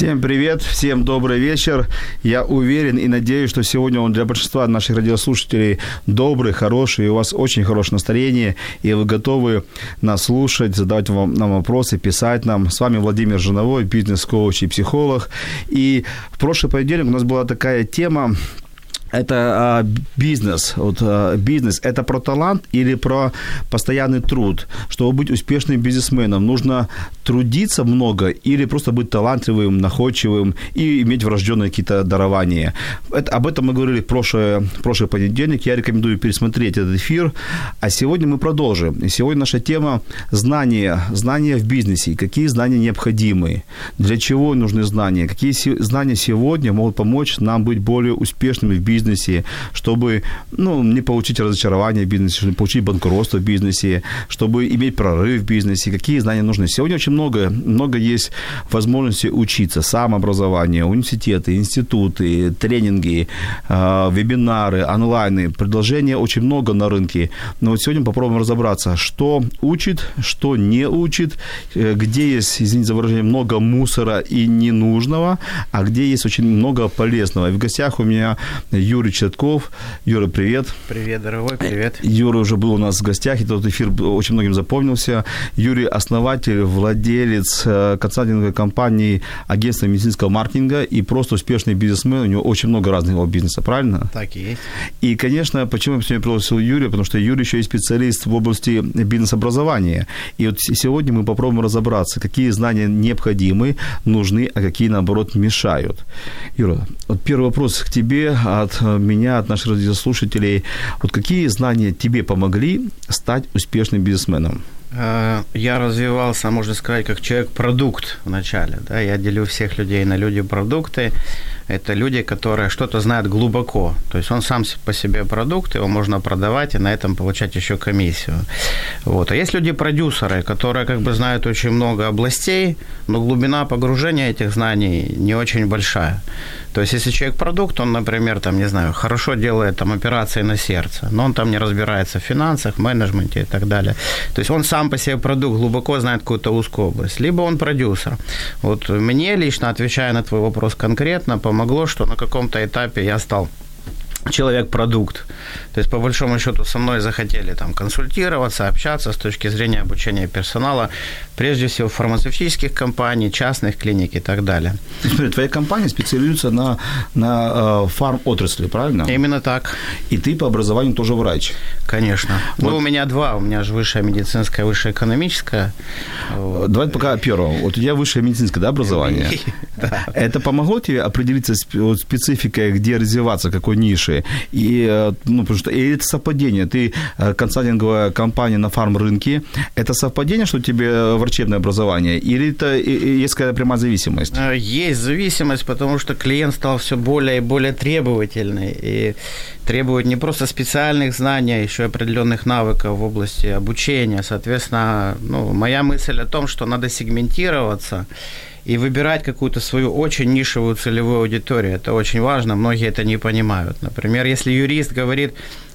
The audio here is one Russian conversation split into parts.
Всем привет, всем добрый вечер. Я уверен и надеюсь, что сегодня он для большинства наших радиослушателей добрый, хороший, и у вас очень хорошее настроение, и вы готовы нас слушать, задавать вам, нам вопросы, писать нам. С вами Владимир Жиновой, бизнес-коуч и психолог. И в прошлый понедельник у нас была такая тема, это а, бизнес. Вот, а, бизнес это про талант или про постоянный труд. Чтобы быть успешным бизнесменом, нужно трудиться много или просто быть талантливым, находчивым и иметь врожденные какие-то дарования. Это, об этом мы говорили в прошлый, прошлый понедельник. Я рекомендую пересмотреть этот эфир. А сегодня мы продолжим. И сегодня наша тема знания. Знания в бизнесе. Какие знания необходимы? Для чего нужны знания? Какие знания сегодня могут помочь нам быть более успешными в бизнесе? Бизнесе, чтобы ну, не получить разочарование в бизнесе, чтобы получить банкротство в бизнесе, чтобы иметь прорыв в бизнесе, какие знания нужны. Сегодня очень много, много есть возможностей учиться, самообразование, университеты, институты, тренинги, э, вебинары, онлайны, предложения очень много на рынке. Но вот сегодня попробуем разобраться, что учит, что не учит, э, где есть, извините за выражение, много мусора и ненужного, а где есть очень много полезного. И в гостях у меня Юрий Четков. Юра, привет. Привет, дорогой, привет. Юра уже был у нас в гостях, и тот эфир очень многим запомнился. Юрий – основатель, владелец э, консалтинговой компании агентства медицинского маркетинга и просто успешный бизнесмен. У него очень много разных бизнеса, правильно? Так и есть. И, конечно, почему я сегодня пригласил Юрия? Потому что Юрий еще и специалист в области бизнес-образования. И вот сегодня мы попробуем разобраться, какие знания необходимы, нужны, а какие, наоборот, мешают. Юра, вот первый вопрос к тебе от Э, меня, от наших радиослушателей. Вот какие знания тебе помогли стать успешным бизнесменом? Э, я развивался, можно сказать, как человек-продукт вначале. Да? Я делю всех людей на люди-продукты. Это люди, которые что-то знают глубоко. То есть он сам по себе продукт, его можно продавать и на этом получать еще комиссию. Вот. А есть люди-продюсеры, которые как бы знают очень много областей, но глубина погружения этих знаний не очень большая. То есть, если человек продукт, он, например, там, не знаю, хорошо делает там операции на сердце, но он там не разбирается в финансах, менеджменте и так далее. То есть он сам по себе продукт, глубоко знает какую-то узкую область. Либо он продюсер. Вот мне лично, отвечая на твой вопрос конкретно, помогло, что на каком-то этапе я стал человек-продукт. То есть, по большому счету, со мной захотели там консультироваться, общаться с точки зрения обучения персонала, прежде всего фармацевтических компаний, частных клиник и так далее. Смотри, твоя компания специализируется на, на э, фарм-отрасли, правильно? Именно так. И ты по образованию тоже врач? Конечно. Ну, вот. Ну, у меня два. У меня же высшая медицинская, высшая экономическая. Давай пока первого. Вот у тебя высшее медицинское да, образование. Это помогло тебе определиться с спецификой, где развиваться, какой ниши? И, э, ну, потому что и это совпадение. Ты э, консалтинговая компания на фарм-рынке. Это совпадение, что тебе врачебное образование? Или это есть какая-то прямая зависимость? Э, есть зависимость, потому что клиент стал все более и более требовательный. И требует не просто специальных знаний, а еще определенных навыков в области обучения. Соответственно, ну, моя мысль о том, что надо сегментироваться и выбирать какую-то свою очень нишевую целевую аудиторию. Это очень важно, многие это не понимают. Например, если юрист говорит,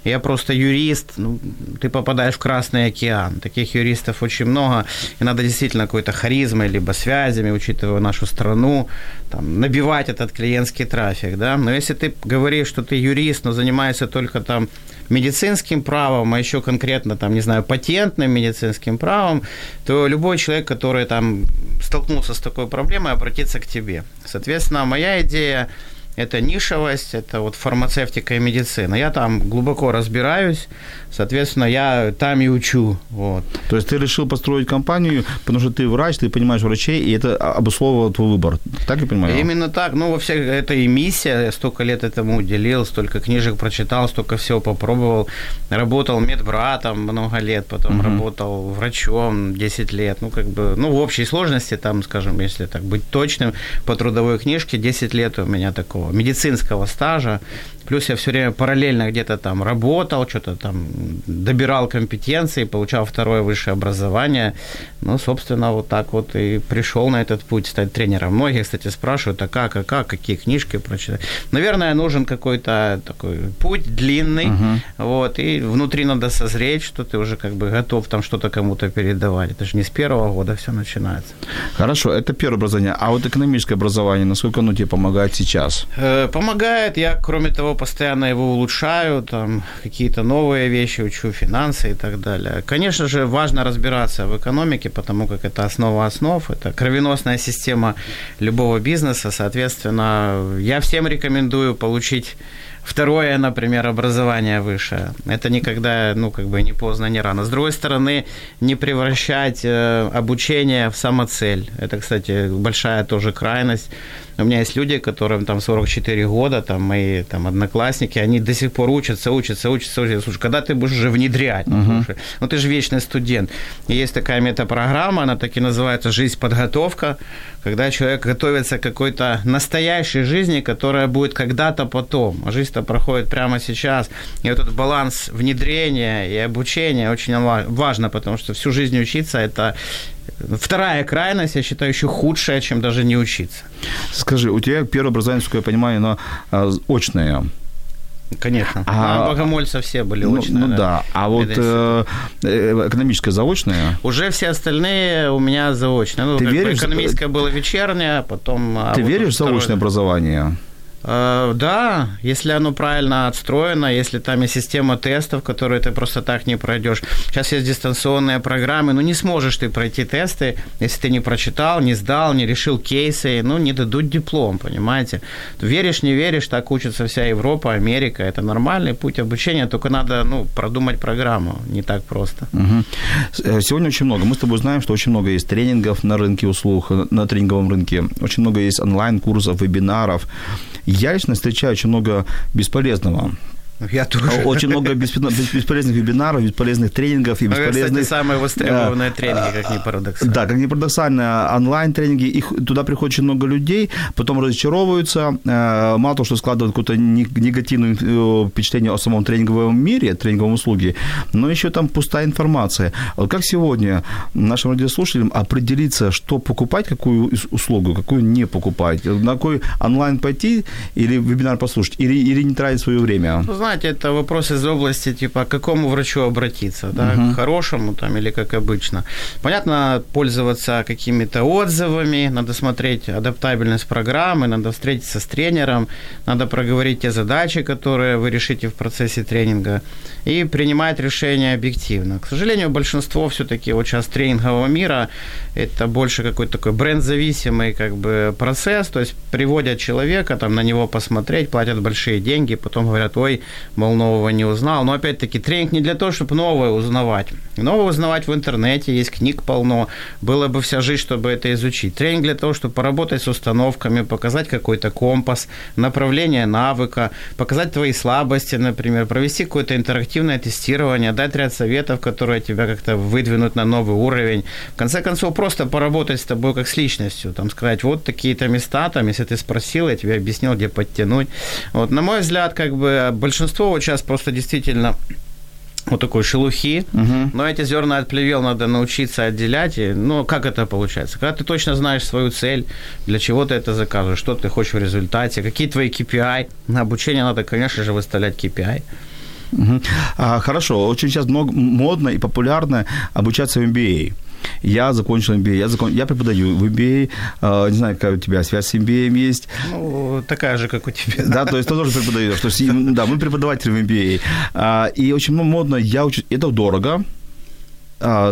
я просто юрист, ну, ты попадаешь в Красный океан. Таких юристов очень много, и надо действительно какой-то харизмой, либо связями, учитывая нашу страну, там, набивать этот клиентский трафик, да. Но если ты говоришь, что ты юрист, но занимаешься только там медицинским правом, а еще конкретно, там, не знаю, патентным медицинским правом, то любой человек, который там столкнулся с такой проблемой, обратится к тебе. Соответственно, моя идея это нишевость, это вот фармацевтика и медицина. Я там глубоко разбираюсь, соответственно, я там и учу. Вот. То есть ты решил построить компанию, потому что ты врач, ты понимаешь врачей, и это обусловило твой выбор. Так я понимаю? Именно так. Ну, во всех, это и миссия. Я столько лет этому уделил, столько книжек прочитал, столько всего попробовал. Работал медбратом много лет, потом угу. работал врачом 10 лет. Ну, как бы, ну, в общей сложности, там, скажем, если так быть точным, по трудовой книжке 10 лет у меня такого медицинского стажа. Плюс я все время параллельно где-то там работал, что-то там добирал компетенции, получал второе высшее образование. Ну, собственно, вот так вот и пришел на этот путь стать тренером. Многие, кстати, спрашивают, а как, а как, какие книжки прочитать. Наверное, нужен какой-то такой путь длинный, uh-huh. вот, и внутри надо созреть, что ты уже как бы готов там что-то кому-то передавать. Это же не с первого года все начинается. Хорошо, это первое образование. А вот экономическое образование, насколько оно тебе помогает сейчас? Э, помогает. Я, кроме того, постоянно его улучшаю, там какие-то новые вещи учу, финансы и так далее. Конечно же, важно разбираться в экономике, потому как это основа основ, это кровеносная система любого бизнеса, соответственно, я всем рекомендую получить Второе, например, образование высшее. Это никогда, ну, как бы не поздно, не рано. С другой стороны, не превращать э, обучение в самоцель. Это, кстати, большая тоже крайность. У меня есть люди, которым там 44 года, там мои там одноклассники, они до сих пор учатся, учатся, учатся, учатся. Слушай, когда ты будешь уже внедрять? Uh-huh. Ну, ты же вечный студент. И есть такая метапрограмма, она так и называется «Жизнь подготовка», когда человек готовится к какой-то настоящей жизни, которая будет когда-то потом. А жизнь-то проходит прямо сейчас. И этот баланс внедрения и обучения очень важно, потому что всю жизнь учиться – это вторая крайность, я считаю, еще худшая, чем даже не учиться. Скажи, у тебя первое образование, насколько я понимаю, оно а, очное. Конечно. А, богомольцы все были ну, очные. Ну да. да. А вот э, э, экономическое заочное? Уже все остальные у меня заочные. Ну, Ты веришь? Экономическое было вечернее, потом... А Ты а веришь в заочное образование? Э, да, если оно правильно отстроено, если там есть система тестов, которые ты просто так не пройдешь. Сейчас есть дистанционные программы, ну не сможешь ты пройти тесты, если ты не прочитал, не сдал, не решил кейсы, ну не дадут диплом, понимаете. Веришь, не веришь, так учится вся Европа, Америка. Это нормальный путь обучения, только надо ну, продумать программу, не так просто. Угу. Сегодня очень много. Мы с тобой знаем, что очень много есть тренингов на рынке услуг, на тренинговом рынке. Очень много есть онлайн-курсов, вебинаров. Я лично встречаю очень много бесполезного. Я тоже. Очень много бесполезных вебинаров, бесполезных тренингов и бесполезных... Это, кстати, самые востребованные тренинги, как ни парадоксально. Да, как ни парадоксально, онлайн-тренинги, их, туда приходит очень много людей, потом разочаровываются, э, мало того, что складывают какое-то негативное э, впечатление о самом тренинговом мире, тренинговом услуге, но еще там пустая информация. Вот как сегодня нашим радиослушателям определиться, что покупать, какую услугу, какую не покупать, на какой онлайн пойти или вебинар послушать, или, или не тратить свое время? Знаете, это вопрос из области, типа, к какому врачу обратиться, да, uh-huh. к хорошему там или как обычно. Понятно, пользоваться какими-то отзывами, надо смотреть адаптабельность программы, надо встретиться с тренером, надо проговорить те задачи, которые вы решите в процессе тренинга, и принимать решения объективно. К сожалению, большинство все-таки вот сейчас тренингового мира это больше какой-то такой бренд-зависимый как бы процесс, то есть приводят человека, там на него посмотреть, платят большие деньги, потом говорят, ой, мол, нового не узнал. Но опять-таки тренинг не для того, чтобы новое узнавать. Новое узнавать в интернете, есть книг полно. Было бы вся жизнь, чтобы это изучить. Тренинг для того, чтобы поработать с установками, показать какой-то компас, направление навыка, показать твои слабости, например, провести какое-то интерактивное тестирование, дать ряд советов, которые тебя как-то выдвинут на новый уровень. В конце концов, просто поработать с тобой как с личностью, там сказать, вот такие-то места, там, если ты спросил, я тебе объяснил, где подтянуть. Вот, на мой взгляд, как бы большинство вот сейчас просто действительно вот такой шелухи, угу. но эти зерна от плевел надо научиться отделять. И, ну, как это получается? Когда ты точно знаешь свою цель, для чего ты это заказываешь, что ты хочешь в результате, какие твои KPI. На обучение надо, конечно же, выставлять KPI. Угу. А, хорошо, очень сейчас много, модно и популярно обучаться в MBA. Я закончил MBA, я, закон... я преподаю в MBA, uh, не знаю, какая у тебя связь с MBA есть. Ну, такая же, как у тебя. Да, то есть ты тоже преподаешь. То есть, да, мы преподаватели в MBA. И очень модно, я учу, это дорого, а,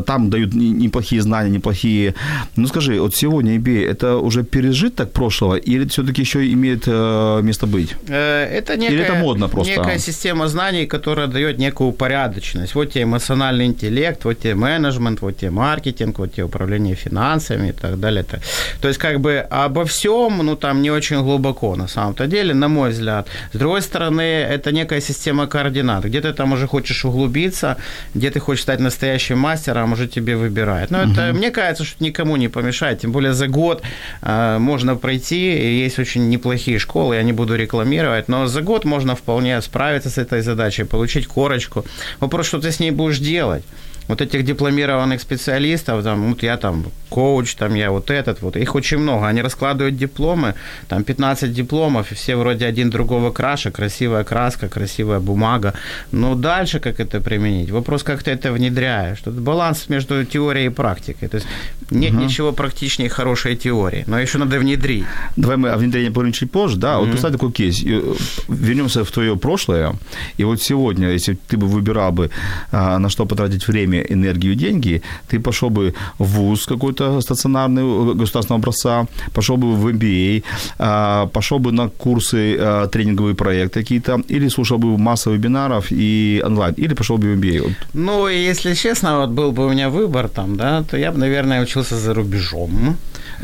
там дают неплохие знания, неплохие. Ну скажи, вот сегодня MBA это уже пережиток прошлого или все-таки еще имеет э, место быть? Э, это некая, или это модно просто? Некая система знаний, которая дает некую упорядоченность. Вот тебе эмоциональный интеллект, вот тебе менеджмент, вот тебе маркетинг, вот тебе управление финансами и так далее. То есть как бы обо всем, ну там не очень глубоко на самом-то деле, на мой взгляд. С другой стороны, это некая система координат. Где ты там уже хочешь углубиться, где ты хочешь стать настоящим мастером, уже тебе выбирают. Но это, угу. мне кажется, что никому не помешает. Тем более за год э, можно пройти, есть очень неплохие школы, я не буду рекламировать, но за год можно вполне справиться с этой задачей, получить корочку. Вопрос, что ты с ней будешь делать вот этих дипломированных специалистов, там, вот я там коуч, там я вот этот, вот, их очень много. Они раскладывают дипломы, там 15 дипломов, и все вроде один другого краше, красивая краска, красивая бумага. Но дальше как это применить? Вопрос, как ты это внедряешь. Тут баланс между теорией и практикой. То есть нет угу. ничего практичнее хорошей теории, но еще надо внедрить. Давай мы о внедрении поговорим чуть позже, да? Угу. Вот представь такой кейс. Вернемся в твое прошлое, и вот сегодня, если ты бы выбирал бы, а, на что потратить время, энергию, деньги, ты пошел бы в ВУЗ какой-то стационарный, э, государственного образца, пошел бы в MBA, а, пошел бы на курсы, а, тренинговые проекты какие-то, или слушал бы массу вебинаров и онлайн, или пошел бы в MBA. Ну, если честно, вот был бы у меня выбор там, да, то я бы, наверное, учился за рубежом.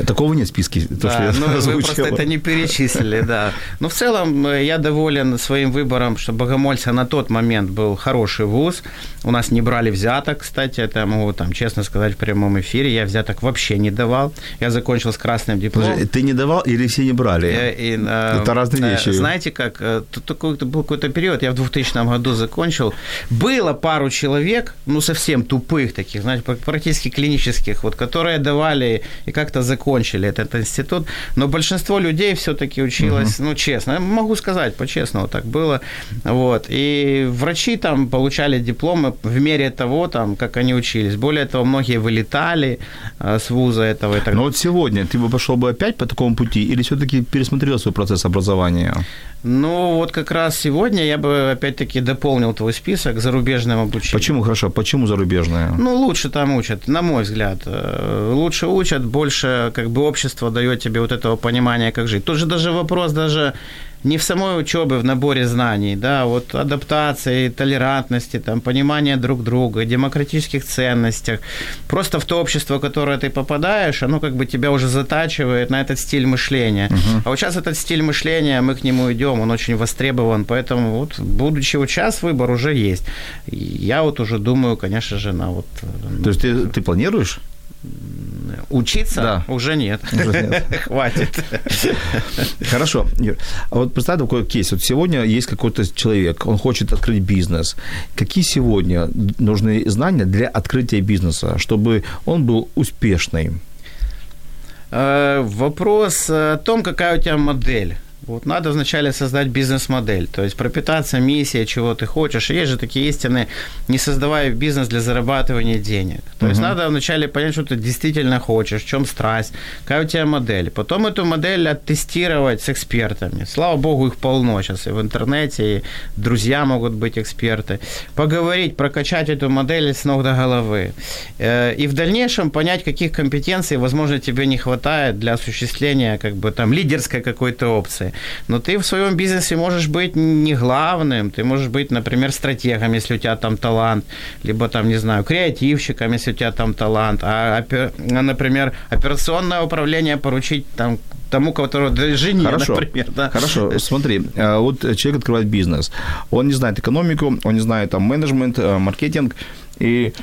Такого нет в списке. То, да, что я ну, вы просто это не перечислили, да. Но в целом э, я доволен своим выбором, что Богомольца на тот момент был хороший вуз. У нас не брали взяток, кстати, это могу там честно сказать в прямом эфире. Я взяток вообще не давал. Я закончил с красным дипломом. Ты не давал или все не брали? Я, и, э, это разные э, вещи. Знаете как, тут такой, был какой-то период, я в 2000 году закончил. Было пару человек, ну совсем тупых таких, знаете, практически клинических, вот, которые давали и как-то закончили этот институт, но большинство людей все-таки училось, угу. ну, честно, могу сказать, по-честному так было, вот, и врачи там получали дипломы в мере того, там, как они учились. Более того, многие вылетали э, с вуза этого и так Но вот сегодня ты бы пошел бы опять по такому пути или все-таки пересмотрел свой процесс образования? Ну, вот как раз сегодня я бы опять-таки дополнил твой список зарубежным обучением. Почему хорошо? Почему зарубежное? Ну, лучше там учат, на мой взгляд. Э, лучше учат, больше как бы общество дает тебе вот этого понимания, как жить. Тут же даже вопрос даже не в самой учебе, в наборе знаний, да, вот адаптации, толерантности, там, понимания друг друга, демократических ценностях. Просто в то общество, в которое ты попадаешь, оно как бы тебя уже затачивает на этот стиль мышления. Uh-huh. А вот сейчас этот стиль мышления, мы к нему идем, он очень востребован, поэтому вот, будучи вот сейчас, выбор уже есть. Я вот уже думаю, конечно же, на вот... То есть ты, ты планируешь? Учиться да. уже нет. Уже нет. Хватит. Хорошо. А вот представь такой кейс. Вот сегодня есть какой-то человек, он хочет открыть бизнес. Какие сегодня нужны знания для открытия бизнеса, чтобы он был успешным? Э, вопрос о том, какая у тебя модель вот надо вначале создать бизнес-модель, то есть пропитаться миссией, чего ты хочешь. Есть же такие истины, не создавая бизнес для зарабатывания денег. То uh-huh. есть надо вначале понять, что ты действительно хочешь, в чем страсть, какая у тебя модель. Потом эту модель оттестировать с экспертами. Слава богу, их полно сейчас и в интернете, и друзья могут быть эксперты. Поговорить, прокачать эту модель с ног до головы. Э, и в дальнейшем понять, каких компетенций, возможно, тебе не хватает для осуществления как бы там лидерской какой-то опции. Но ты в своем бизнесе можешь быть не главным, ты можешь быть, например, стратегом, если у тебя там талант, либо там, не знаю, креативщиком, если у тебя там талант, а, например, операционное управление поручить там тому, которого жене, Хорошо. например. Да? Хорошо, смотри, а, вот человек открывает бизнес, он не знает экономику, он не знает там менеджмент, э, маркетинг, и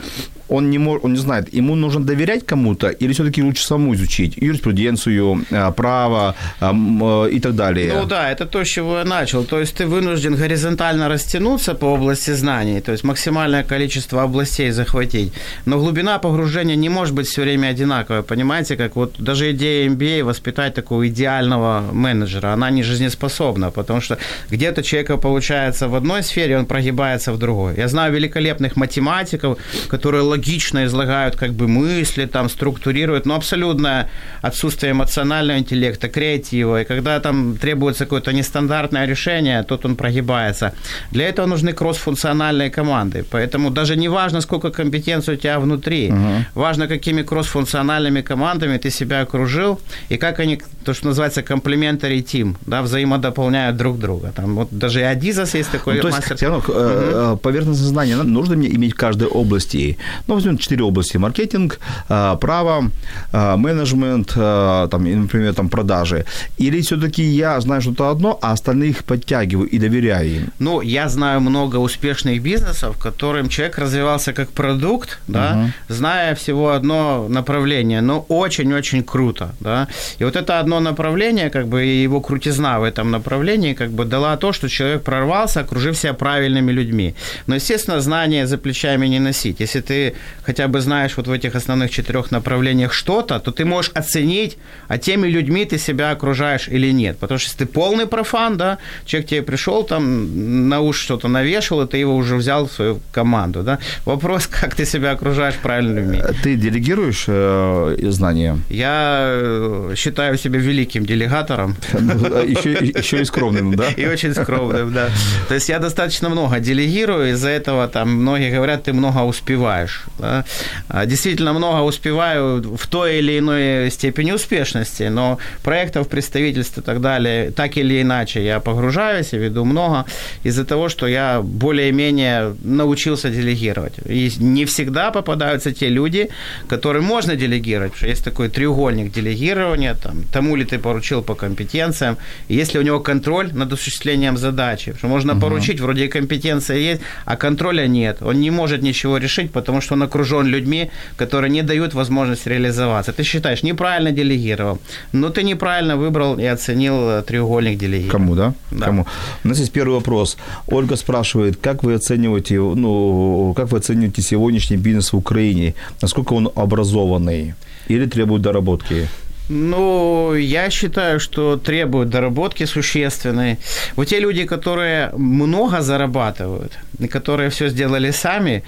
он не, мож, он не знает, ему нужно доверять кому-то или все-таки лучше саму изучить юриспруденцию, а, право а, а, и так далее? Ну да, это то, с чего я начал. То есть ты вынужден горизонтально растянуться по области знаний, то есть максимальное количество областей захватить. Но глубина погружения не может быть все время одинаковая. Понимаете, как вот даже идея MBA воспитать такого идеального менеджера, она не жизнеспособна, потому что где-то человека получается в одной сфере, он прогибается в другой. Я знаю великолепных математиков, которые логично излагают как бы мысли, там, структурируют, но абсолютно отсутствие эмоционального интеллекта, креатива. И когда там требуется какое-то нестандартное решение, тут он прогибается. Для этого нужны кроссфункциональные команды. Поэтому даже не важно, сколько компетенций у тебя внутри. Угу. Важно, какими кроссфункциональными командами ты себя окружил, и как они, то, что называется, комплементарий team, да, взаимодополняют друг друга. Там вот даже и Адизас есть такой ну, то есть, мастер. Все равно, угу. поверхностное знание нужно мне иметь в каждой области. Ну, возьмем четыре области. Маркетинг, э, право, менеджмент, там, например, там, продажи. Или все-таки я знаю что-то одно, а остальных подтягиваю и доверяю им? Ну, я знаю много успешных бизнесов, в которым человек развивался как продукт, да, угу. зная всего одно направление, но очень-очень круто, да. И вот это одно направление, как бы, и его крутизна в этом направлении, как бы, дала то, что человек прорвался, окружив себя правильными людьми. Но, естественно, знания за плечами не носить. Если ты хотя бы знаешь вот в этих основных четырех направлениях что-то, то ты можешь оценить, а теми людьми ты себя окружаешь или нет. Потому что если ты полный профан, да, человек тебе пришел там на уши что-то навешал, и ты его уже взял в свою команду, да. Вопрос, как ты себя окружаешь правильными людьми. Ты делегируешь э, знания? Я э, считаю себя великим делегатором. Еще, еще и скромным, да? И очень скромным, да. То есть я достаточно много делегирую, из-за этого там многие говорят, ты много успеваешь. Да? А, действительно много успеваю в той или иной степени успешности, но проектов, представительств и так далее, так или иначе я погружаюсь и веду много из-за того, что я более-менее научился делегировать. И не всегда попадаются те люди, которым можно делегировать, есть такой треугольник делегирования, там, тому ли ты поручил по компетенциям, если у него контроль над осуществлением задачи, что можно угу. поручить, вроде и компетенция есть, а контроля нет, он не может ничего решить, потому что он окружен людьми, которые не дают возможность реализоваться. Ты считаешь, неправильно делегировал, но ты неправильно выбрал и оценил треугольник делегирования. Кому, да? да? Кому? У нас есть первый вопрос. Ольга спрашивает, как вы оцениваете, ну, как вы оцениваете сегодняшний бизнес в Украине? Насколько он образованный или требует доработки? Ну, я считаю, что требует доработки существенной. Вот те люди, которые много зарабатывают, и которые все сделали сами,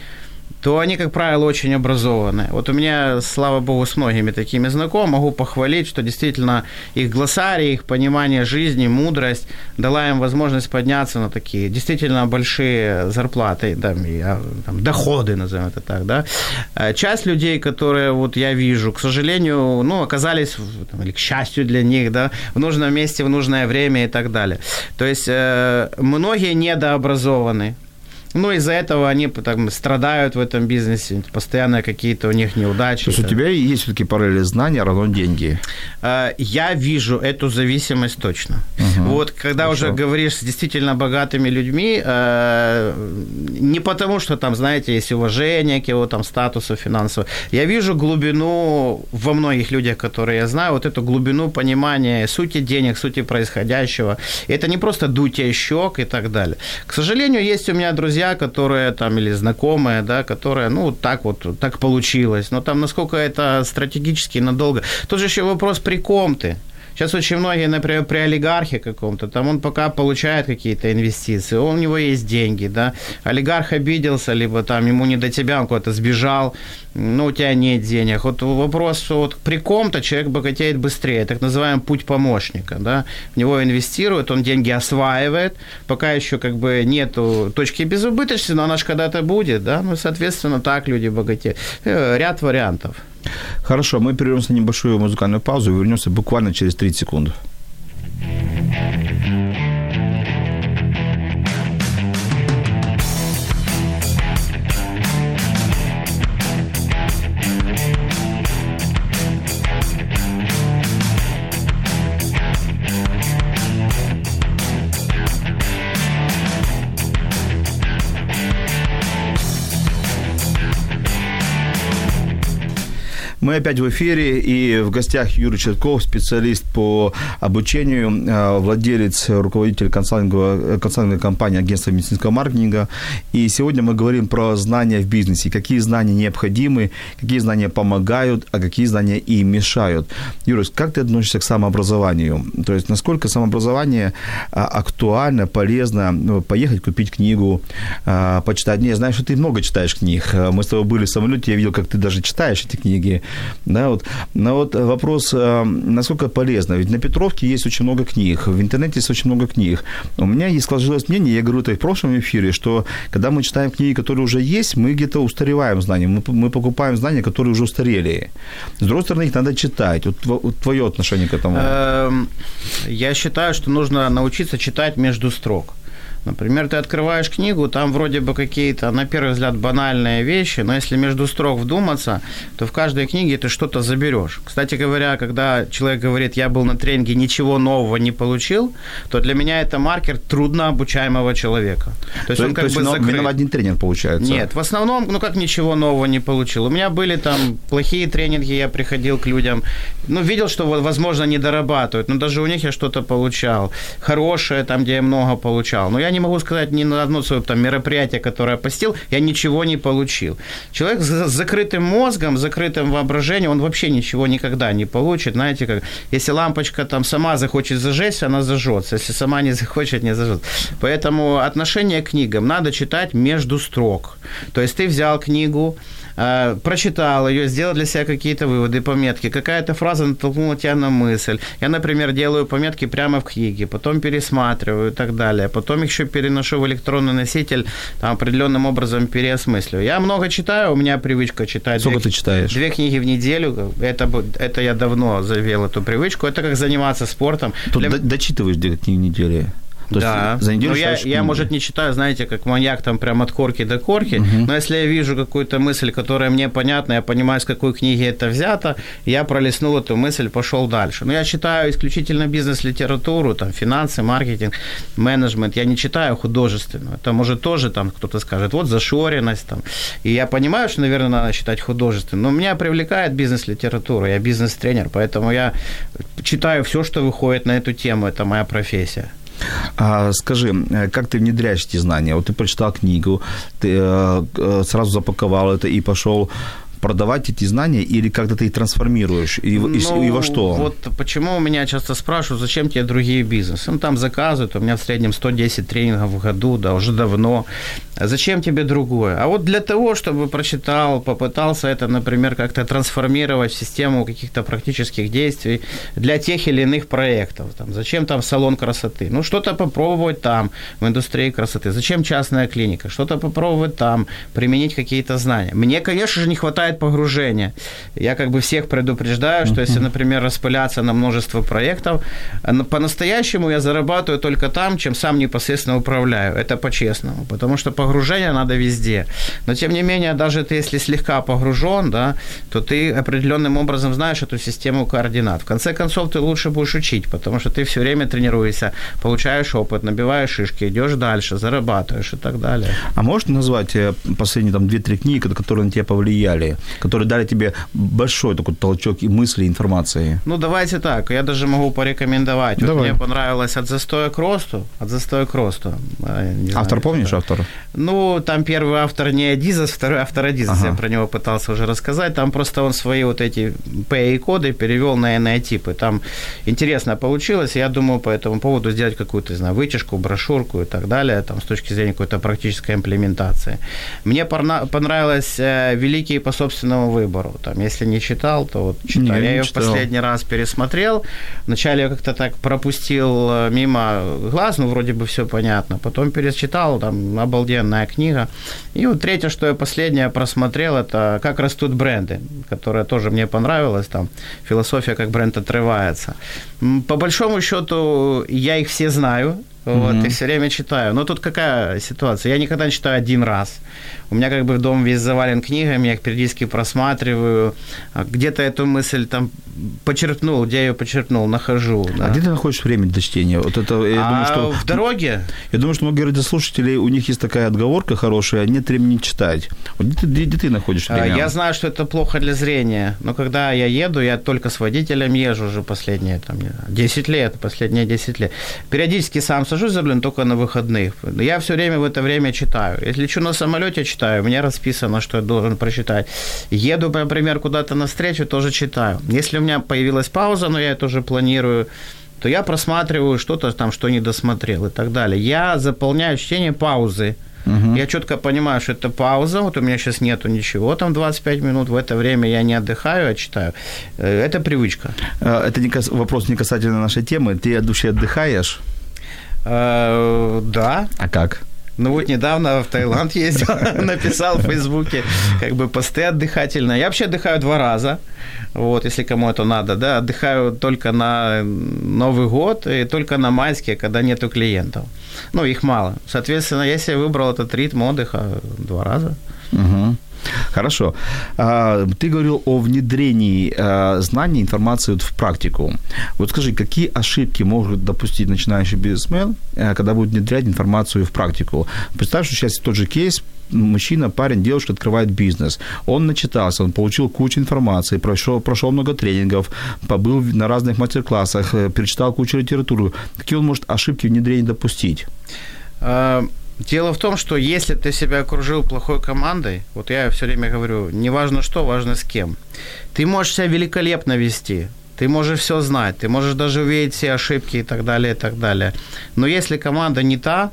то они, как правило, очень образованные. Вот у меня, слава богу, с многими такими знаком, могу похвалить, что действительно их глоссарий, их понимание жизни, мудрость дала им возможность подняться на такие действительно большие зарплаты, да, и, а, там, доходы, назовем это так, да. А часть людей, которые вот я вижу, к сожалению, ну, оказались, там, или к счастью для них, да, в нужном месте, в нужное время и так далее. То есть э, многие недообразованы, ну, из-за этого они там, страдают в этом бизнесе, постоянно какие-то у них неудачи. То есть у тебя есть все-таки параллели знания равно деньги? А, я вижу эту зависимость точно. Угу. Вот когда Хорошо. уже говоришь с действительно богатыми людьми, а, не потому, что там, знаете, есть уважение к его там статусу финансового. Я вижу глубину во многих людях, которые я знаю, вот эту глубину понимания сути денег, сути происходящего. Это не просто дутие щек и так далее. К сожалению, есть у меня друзья, друзья, которые там, или знакомые, да, которые, ну, так вот, так получилось. Но там насколько это стратегически надолго. Тут же еще вопрос, при ком ты? Сейчас очень многие, например, при олигархе каком-то, там он пока получает какие-то инвестиции, у него есть деньги, да, олигарх обиделся, либо там ему не до тебя, он куда-то сбежал, ну, у тебя нет денег. Вот вопрос, вот при ком-то человек богатеет быстрее, так называемый путь помощника, да, в него инвестируют, он деньги осваивает, пока еще как бы нету точки безубыточности, но она же когда-то будет, да, ну, соответственно, так люди богатеют. Э, ряд вариантов. Хорошо, мы прервемся на небольшую музыкальную паузу и вернемся буквально через 30 секунд. Мы опять в эфире, и в гостях Юрий Чертков, специалист по обучению, э, владелец, руководитель консалтинговой, консалтинговой компании агентства медицинского маркетинга. И сегодня мы говорим про знания в бизнесе, какие знания необходимы, какие знания помогают, а какие знания и мешают. Юрий, как ты относишься к самообразованию? То есть насколько самообразование а, актуально, полезно ну, поехать купить книгу, почитать? Не, знаю, что ты много читаешь книг. Мы с тобой были в самолете, я видел, как ты даже читаешь эти книги. Да, вот. Но вот вопрос, а, насколько полезно? Ведь на Петровке есть очень много книг, в интернете есть очень много книг. У меня есть сложилось мнение, я говорю это и в прошлом эфире, что когда мы читаем книги, которые уже есть, мы где-то устареваем знания, мы, мы покупаем знания, которые уже устарели. С другой стороны, их надо читать. Вот, вот твое отношение к этому? Эм, я считаю, что нужно научиться читать между строк. Например, ты открываешь книгу, там вроде бы какие-то, на первый взгляд, банальные вещи, но если между строк вдуматься, то в каждой книге ты что-то заберешь. Кстати говоря, когда человек говорит, я был на тренинге, ничего нового не получил, то для меня это маркер трудно обучаемого человека. То есть то, он как то бы закрыт. виноват один тренер получается? Нет, в основном, ну как ничего нового не получил. У меня были там плохие тренинги, я приходил к людям, ну видел, что, возможно, не дорабатывают, но даже у них я что-то получал. Хорошее, там, где я много получал. Но я не могу сказать ни на одно свое там, мероприятие, которое я посетил, я ничего не получил. Человек с закрытым мозгом, закрытым воображением, он вообще ничего никогда не получит. Знаете, как если лампочка там сама захочет зажечься, она зажжется. Если сама не захочет, не зажжется. Поэтому отношение к книгам надо читать между строк. То есть ты взял книгу, э, прочитал ее, сделал для себя какие-то выводы, пометки, какая-то фраза натолкнула тебя на мысль. Я, например, делаю пометки прямо в книге, потом пересматриваю и так далее. Потом еще переношу в электронный носитель, там определенным образом переосмысливаю. Я много читаю, у меня привычка читать. Сколько две, ты читаешь? Две книги в неделю. Это, это я давно завел эту привычку. Это как заниматься спортом. Тут Для... дочитываешь две книги в неделю. То да. Есть за неделю ну, я, я, может, не читаю, знаете, как маньяк там прям от корки до корки, угу. но если я вижу какую-то мысль, которая мне понятна, я понимаю, с какой книги это взято, я пролистнул эту мысль, пошел дальше. Но я читаю исключительно бизнес-литературу, там, финансы, маркетинг, менеджмент. Я не читаю художественную. Это может тоже там кто-то скажет, вот зашоренность там. И я понимаю, что, наверное, надо читать художественную, но меня привлекает бизнес-литература, я бизнес-тренер, поэтому я читаю все, что выходит на эту тему, это моя профессия. А, скажи, э, как ты внедряешь эти знания? Вот ты прочитал книгу, ты э, э, сразу запаковал это и пошел продавать эти знания или как-то ты их трансформируешь? И, ну, и, и во что? Вот почему у меня часто спрашивают, зачем тебе другие бизнесы? Ну, там заказывают, у меня в среднем 110 тренингов в году, да, уже давно. Зачем тебе другое? А вот для того, чтобы прочитал, попытался это, например, как-то трансформировать в систему каких-то практических действий для тех или иных проектов. Там, зачем там салон красоты? Ну, что-то попробовать там, в индустрии красоты. Зачем частная клиника? Что-то попробовать там, применить какие-то знания. Мне, конечно же, не хватает хватает погружения. Я как бы всех предупреждаю, что если, например, распыляться на множество проектов, по-настоящему я зарабатываю только там, чем сам непосредственно управляю. Это по-честному. Потому что погружение надо везде. Но, тем не менее, даже ты, если слегка погружен, да, то ты определенным образом знаешь эту систему координат. В конце концов, ты лучше будешь учить, потому что ты все время тренируешься, получаешь опыт, набиваешь шишки, идешь дальше, зарабатываешь и так далее. А можешь назвать э, последние там 2-3 книги, которые на тебя повлияли? Которые дали тебе большой такой толчок и мысли, и информации? Ну, давайте так, я даже могу порекомендовать. Давай. Вот мне понравилось «От застоя к росту», «От застоя к росту». Не автор знаю, помнишь, автор? Ну, там первый автор не Адизас, второй автор Адизас, ага. я про него пытался уже рассказать. Там просто он свои вот эти PA-коды перевел на NI-типы. Там интересно получилось, я думаю по этому поводу сделать какую-то, не знаю, вытяжку, брошюрку и так далее, там, с точки зрения какой-то практической имплементации. Мне понравилось э, «Великие по собственному выбору. Там, если не читал, то вот читал. Не, я ее в последний раз пересмотрел. Вначале я как-то так пропустил э, мимо глаз, ну, вроде бы все понятно. Потом перечитал, там, обалденная книга. И вот третье, что я последнее просмотрел, это «Как растут бренды», которая тоже мне понравилась. Там философия, как бренд отрывается. По большому счету, я их все знаю, вот, mm-hmm. и все время читаю. Но тут какая ситуация? Я никогда не читаю один раз. У меня как бы дом весь завален книгами, я их периодически просматриваю. А где-то эту мысль там почерпнул, где я ее почерпнул, нахожу. Да. А где ты находишь время для чтения? Вот это, я а думаю, что... в дороге? Я думаю, что многие радиослушатели, у них есть такая отговорка хорошая, нет времени читать. Вот где, ты, где, где ты находишь а, время? Я знаю, что это плохо для зрения, но когда я еду, я только с водителем езжу уже последние там, 10 лет, последние 10 лет. Периодически сам сажусь за рулем, только на выходных. Я все время в это время читаю. Если лечу на самолете, читаю. У меня расписано, что я должен прочитать. Еду, например, куда-то на встречу, тоже читаю. Если у меня появилась пауза, но я это уже планирую, то я просматриваю что-то там, что не досмотрел и так далее. Я заполняю чтение паузы. Угу. Я четко понимаю, что это пауза, вот у меня сейчас нету ничего, там 25 минут, в это время я не отдыхаю, а читаю. Э, это привычка. Э, это не вопрос не касательно нашей темы. Ты от души отдыхаешь? Э, да. А как? Ну вот недавно в Таиланд ездил, написал в Фейсбуке как бы посты отдыхательные. Я вообще отдыхаю два раза, вот, если кому это надо, да, отдыхаю только на Новый год и только на майские, когда нету клиентов. Ну, их мало. Соответственно, я себе выбрал этот ритм отдыха два раза. Угу. Хорошо. А, ты говорил о внедрении а, знаний, информации в практику. Вот скажи, какие ошибки может допустить начинающий бизнесмен, а, когда будет внедрять информацию в практику? Представь, что сейчас тот же кейс, мужчина, парень, девушка открывает бизнес. Он начитался, он получил кучу информации, прошел, прошел много тренингов, побыл на разных мастер-классах, э, перечитал кучу литературы. Какие он может ошибки внедрения допустить? Дело в том, что если ты себя окружил плохой командой, вот я все время говорю, не важно что, важно с кем, ты можешь себя великолепно вести, ты можешь все знать, ты можешь даже увидеть все ошибки и так далее, и так далее. Но если команда не та,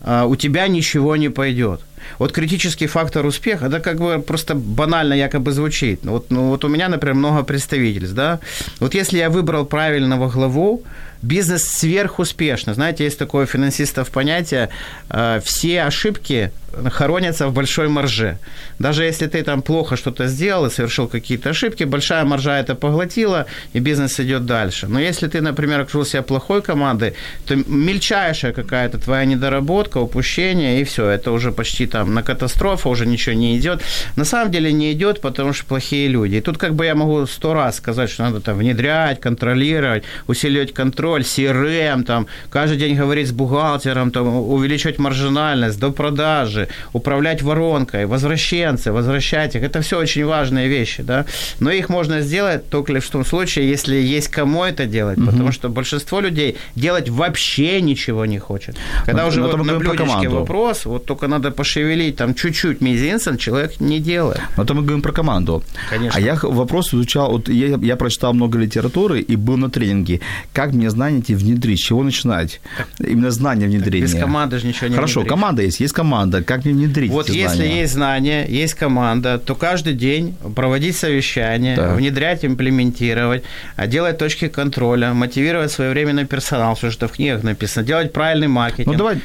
а, у тебя ничего не пойдет. Вот критический фактор успеха, это как бы просто банально якобы звучит. Вот, ну, вот у меня, например, много представительств, да. Вот если я выбрал правильного главу, бизнес сверхуспешно. Знаете, есть такое финансистов понятие, э, все ошибки хоронятся в большой марже. Даже если ты там плохо что-то сделал и совершил какие-то ошибки, большая маржа это поглотила, и бизнес идет дальше. Но если ты, например, окружил себя плохой командой, то мельчайшая какая-то твоя недоработка, упущение, и все, это уже почти там на катастрофу, уже ничего не идет. На самом деле не идет, потому что плохие люди. И тут как бы я могу сто раз сказать, что надо там внедрять, контролировать, усиливать контроль, CRM, там, каждый день говорить с бухгалтером, там, увеличивать маржинальность до продажи, управлять воронкой, возвращенцы, возвращать их. Это все очень важные вещи, да. Но их можно сделать только лишь в том случае, если есть кому это делать, угу. потому что большинство людей делать вообще ничего не хочет. Когда но, уже вот на блюдечке вопрос, вот только надо пошевелить там чуть-чуть мизинцем, человек не делает. Но это мы говорим про команду. Конечно. А я вопрос изучал, вот я, я прочитал много литературы и был на тренинге. Как мне знания эти внедрить? С чего начинать? Именно знания внедрения. Так без команды же ничего не Хорошо, внедрить. команда есть, есть команда. Как мне внедрить Вот если знания? есть знания, есть команда, то каждый день проводить совещания, так. внедрять, имплементировать, а делать точки контроля, мотивировать своевременный персонал, все, что в книгах написано, делать правильный маркетинг. Ну давай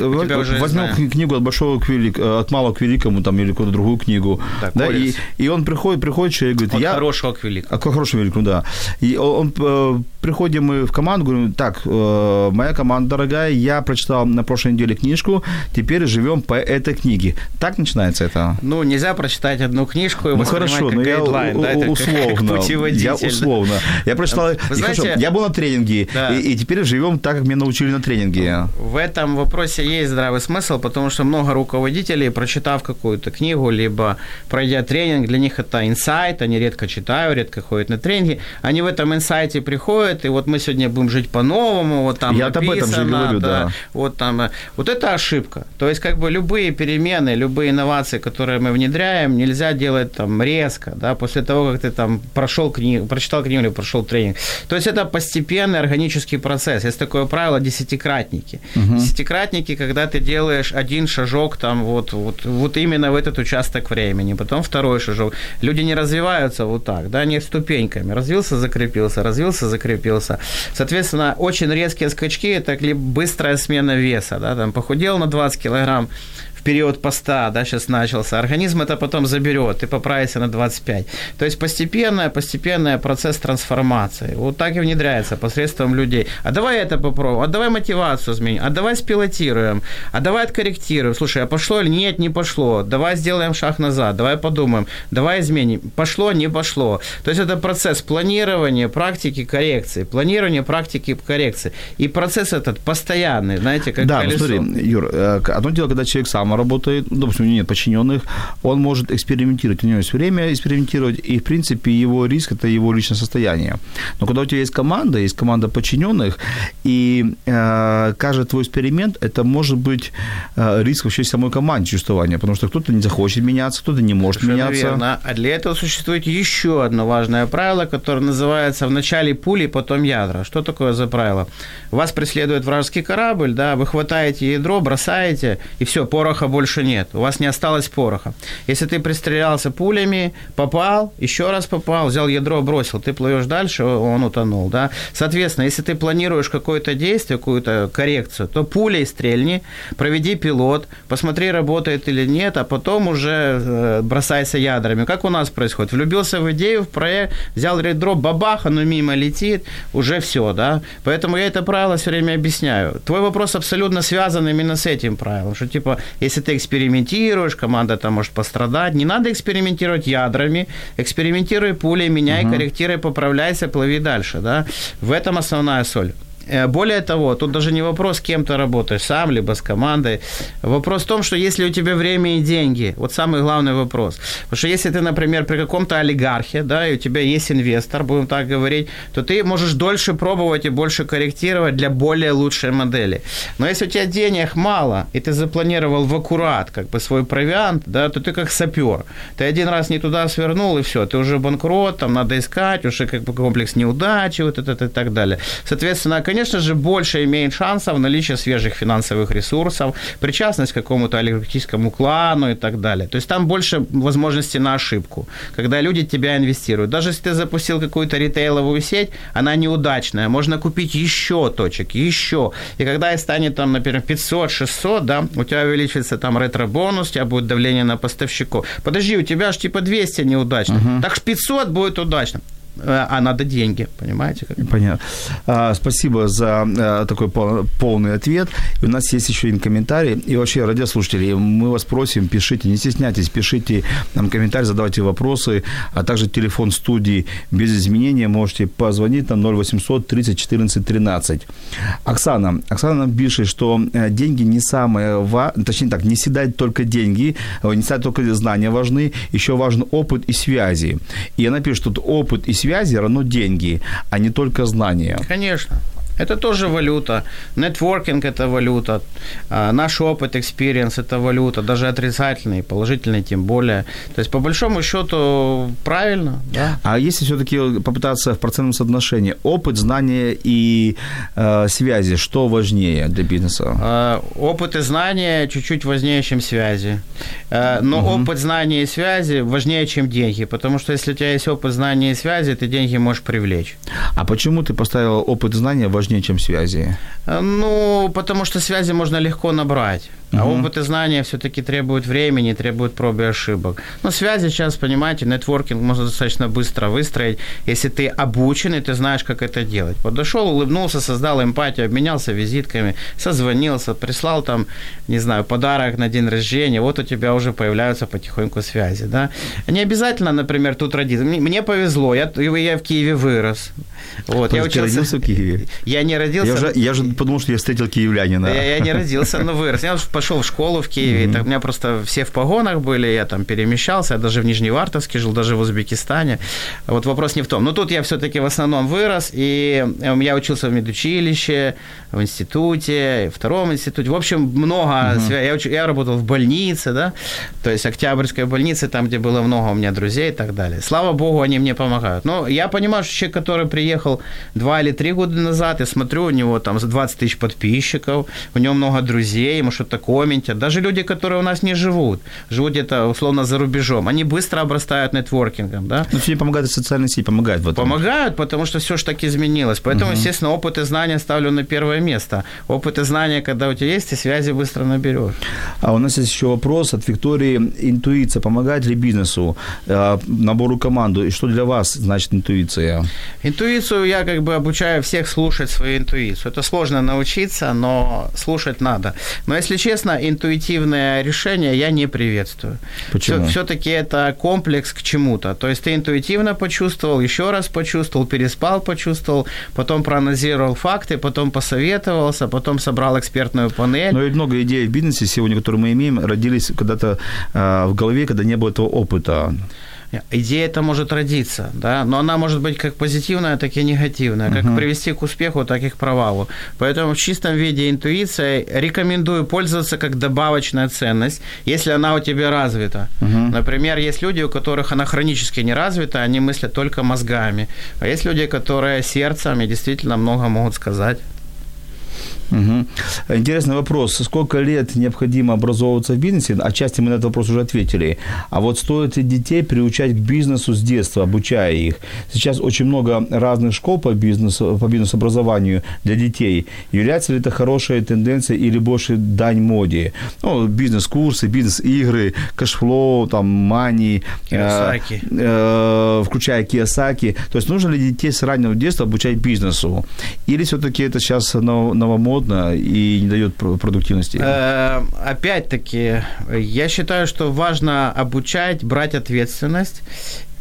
возьмем книгу от большого к велик, от малого к великому, там, или какую-то другую книгу. Так, да, и, и он приходит, приходит человек, говорит, от я... хорошего к великому. От хорошего к великому, да. И он, э, приходим мы в команду, говорим, так, э, моя команда дорогая, я прочитал на прошлой неделе книжку, теперь живем по этой книге. Так начинается это? Ну, нельзя прочитать одну книжку и ну, хорошо, но я гайдлайн, да, это условно. Как я условно. Я прочитал, Вы знаете, хорошо, я был на тренинге, да. и, и теперь живем так, как меня научили на тренинге. В этом вопросе есть здравый смысл, потому что много руководителей, прочитав какую-то книгу, либо пройдя тренинг, для них это инсайт, они редко читают, редко ходят на тренинги, они в этом инсайте приходят, и вот мы сегодня будем жить по-новому, вот там я написано, об этом же говорю, да, да. Вот там, э, вот это ошибка. То есть как бы любые перемены, любые инновации, которые мы внедряем, нельзя делать там резко, да, после того, как ты там прошел книгу, прочитал книгу или прошел тренинг. То есть это постепенный органический процесс. Есть такое правило десятикратники. Угу. Десятикратники, когда ты делаешь один шажок там вот, вот, вот именно в этот участок времени, потом второй шажок. Люди не развиваются вот так, да, не ступеньками. Развился, закрепился, развился, закрепился. Соответственно, очень резкие скачки – это быстрая смена веса, да, там похудел на 20 килограмм, период поста, да, сейчас начался, организм это потом заберет, ты поправишься на 25. То есть постепенная, постепенная процесс трансформации. Вот так и внедряется посредством людей. А давай это попробуем, а давай мотивацию изменим, а давай спилотируем, а давай откорректируем. Слушай, а пошло или нет, не пошло. Давай сделаем шаг назад, давай подумаем, давай изменим. Пошло, не пошло. То есть это процесс планирования, практики, коррекции. Планирование, практики, коррекции. И процесс этот постоянный, знаете, как Да, ну колесо. смотри, Юр, э, одно дело, когда человек сам работает, ну, допустим, у него нет подчиненных, он может экспериментировать, у него есть время экспериментировать, и, в принципе, его риск – это его личное состояние. Но когда у тебя есть команда, есть команда подчиненных, и э, каждый твой эксперимент – это может быть э, риск вообще самой команде чувствования, потому что кто-то не захочет меняться, кто-то не может Совершенно меняться. верно. А для этого существует еще одно важное правило, которое называется «вначале пули, потом ядра». Что такое за правило? Вас преследует вражеский корабль, да, вы хватаете ядро, бросаете, и все, пороха больше нет. У вас не осталось пороха. Если ты пристрелялся пулями, попал, еще раз попал, взял ядро, бросил, ты плывешь дальше, он утонул, да. Соответственно, если ты планируешь какое-то действие, какую-то коррекцию, то пулей стрельни, проведи пилот, посмотри, работает или нет, а потом уже э, бросайся ядрами. Как у нас происходит? Влюбился в идею, в проект, взял ядро, бабах, оно мимо летит, уже все, да. Поэтому я это правило все время объясняю. Твой вопрос абсолютно связан именно с этим правилом, что типа, если ты экспериментируешь, команда там может пострадать, не надо экспериментировать ядрами, экспериментируй пулей, меняй, корректируй, поправляйся, плыви дальше, да. В этом основная соль. Э, Более того, тут даже не вопрос, с кем ты работаешь, сам, либо с командой. Вопрос в том, что если у тебя время и деньги, вот самый главный вопрос. Потому что если ты, например, при каком-то олигархе, да, и у тебя есть инвестор, будем так говорить, то ты можешь дольше пробовать и больше корректировать для более лучшей модели. Но если у тебя денег мало, и ты запланировал в аккурат как бы свой провиант, да, то ты как сапер. Ты один раз не туда свернул, и все, ты уже банкрот, там надо искать, уже как бы комплекс неудачи, вот это и так далее. Соответственно, же, больше имеет шансов наличие свежих финансовых ресурсов, причастность к какому-то олигархическому клану и так далее. То есть там больше возможностей на ошибку, когда люди тебя инвестируют. Даже если ты запустил какую-то ритейловую сеть, она неудачная, можно купить еще точек, еще. И когда их станет там, например, 500-600, да, у тебя увеличится там ретро-бонус, у тебя будет давление на поставщиков. Подожди, у тебя же типа 200 неудачно. Так ж 500 будет удачно а надо деньги, понимаете? Как? Понятно. А, спасибо за а, такой пол- полный ответ. И у нас есть еще один комментарий. И вообще, радиослушатели, мы вас просим, пишите, не стесняйтесь, пишите нам комментарий, задавайте вопросы, а также телефон студии без изменения. Можете позвонить на 0800 30 14 13. Оксана, Оксана нам пишет, что э, деньги не самое важное, точнее так, не всегда только деньги, э, не всегда только знания важны, еще важен опыт и связи. И она пишет, что опыт и связи равно деньги, а не только знания. Конечно. Это тоже валюта. Нетворкинг – это валюта. А, Наш опыт, experience – это валюта. Даже отрицательный, положительный тем более. То есть, по большому счету, правильно. Да? А если все-таки попытаться в процентном соотношении, опыт, знания и э, связи, что важнее для бизнеса? А, Опыт и знания чуть-чуть важнее, чем связи. А, Но опыт, знания и связи важнее, чем деньги. Потому что если у тебя есть опыт, знания и связи, ты деньги можешь привлечь. А почему ты поставила опыт знания важнее, чем связи? А, Ну, потому что связи можно легко набрать. А опыт и знания все-таки требуют времени, требуют проб и ошибок. Но связи сейчас, понимаете, нетворкинг можно достаточно быстро выстроить, если ты обучен и ты знаешь, как это делать. Подошел, улыбнулся, создал эмпатию, обменялся визитками, созвонился, прислал там, не знаю, подарок на день рождения, вот у тебя уже появляются потихоньку связи, да. Не обязательно, например, тут родиться. Мне- повезло, я, я в Киеве вырос. Вот, я Подожди, ты родился в Киеве? Я не родился. Я уже, я уже подумал, что я встретил киевлянина. Я, я не родился, но вырос. Я пошел в школу в Киеве. Так, у меня просто все в погонах были, я там перемещался, я даже в Нижневартовске жил, даже в Узбекистане. Вот вопрос не в том. Но тут я все-таки в основном вырос, и э, я учился в медучилище, в институте, в втором институте. В общем, много свя- я, уч- я работал в больнице, да, то есть Октябрьской больнице, там, где было много у меня друзей и так далее. Слава богу, они мне помогают. Но я понимаю, что человек, который приехал два или три года назад, я смотрю, у него там за 20 тысяч подписчиков, у него много друзей, ему что-то комментят. Даже люди, которые у нас не живут, живут где-то условно за рубежом, они быстро обрастают нетворкингом. Да? Ну, тебе помогают социальные сети, помогают в этом. Помогают, потому что все же так изменилось. Поэтому, угу. естественно, опыт и знания ставлю на первое место. Опыт и знания, когда у тебя есть, и связи быстро наберешь. А у нас есть еще вопрос от Виктории. Интуиция помогает ли бизнесу, э, набору команду? И что для вас значит интуиция? Интуицию я как бы обучаю всех слушать свою интуицию. Это сложно научиться, но слушать надо. Но, если честно, интуитивное решение я не приветствую. Почему? Все-таки это комплекс к чему-то. То есть ты интуитивно почувствовал, еще раз почувствовал, переспал, почувствовал, потом проанализировал факты, потом посоветовался, потом собрал экспертную панель. Но ведь много идей в бизнесе сегодня, которые мы имеем, родились когда-то э, в голове, когда не было этого опыта. Идея это может родиться, да, но она может быть как позитивная, так и негативная, как uh-huh. привести к успеху, так и к провалу. Поэтому в чистом виде интуиция рекомендую пользоваться как добавочная ценность, если она у тебя развита. Uh-huh. Например, есть люди, у которых она хронически не развита, они мыслят только мозгами. А есть люди, которые сердцем и действительно много могут сказать. Угу. Интересный вопрос. Сколько лет необходимо образовываться в бизнесе? Отчасти мы на этот вопрос уже ответили. А вот стоит ли детей приучать к бизнесу с детства, обучая их? Сейчас очень много разных школ по бизнесу, по бизнес-образованию для детей. Является ли это хорошая тенденция или больше дань моде? Ну, бизнес-курсы, бизнес-игры, cash flow, там, money, э, э, включая Киосаки. То есть нужно ли детей с раннего детства обучать бизнесу? Или все-таки это сейчас новомодно? Плотно и не дает продуктивности? Э, опять-таки, я считаю, что важно обучать, брать ответственность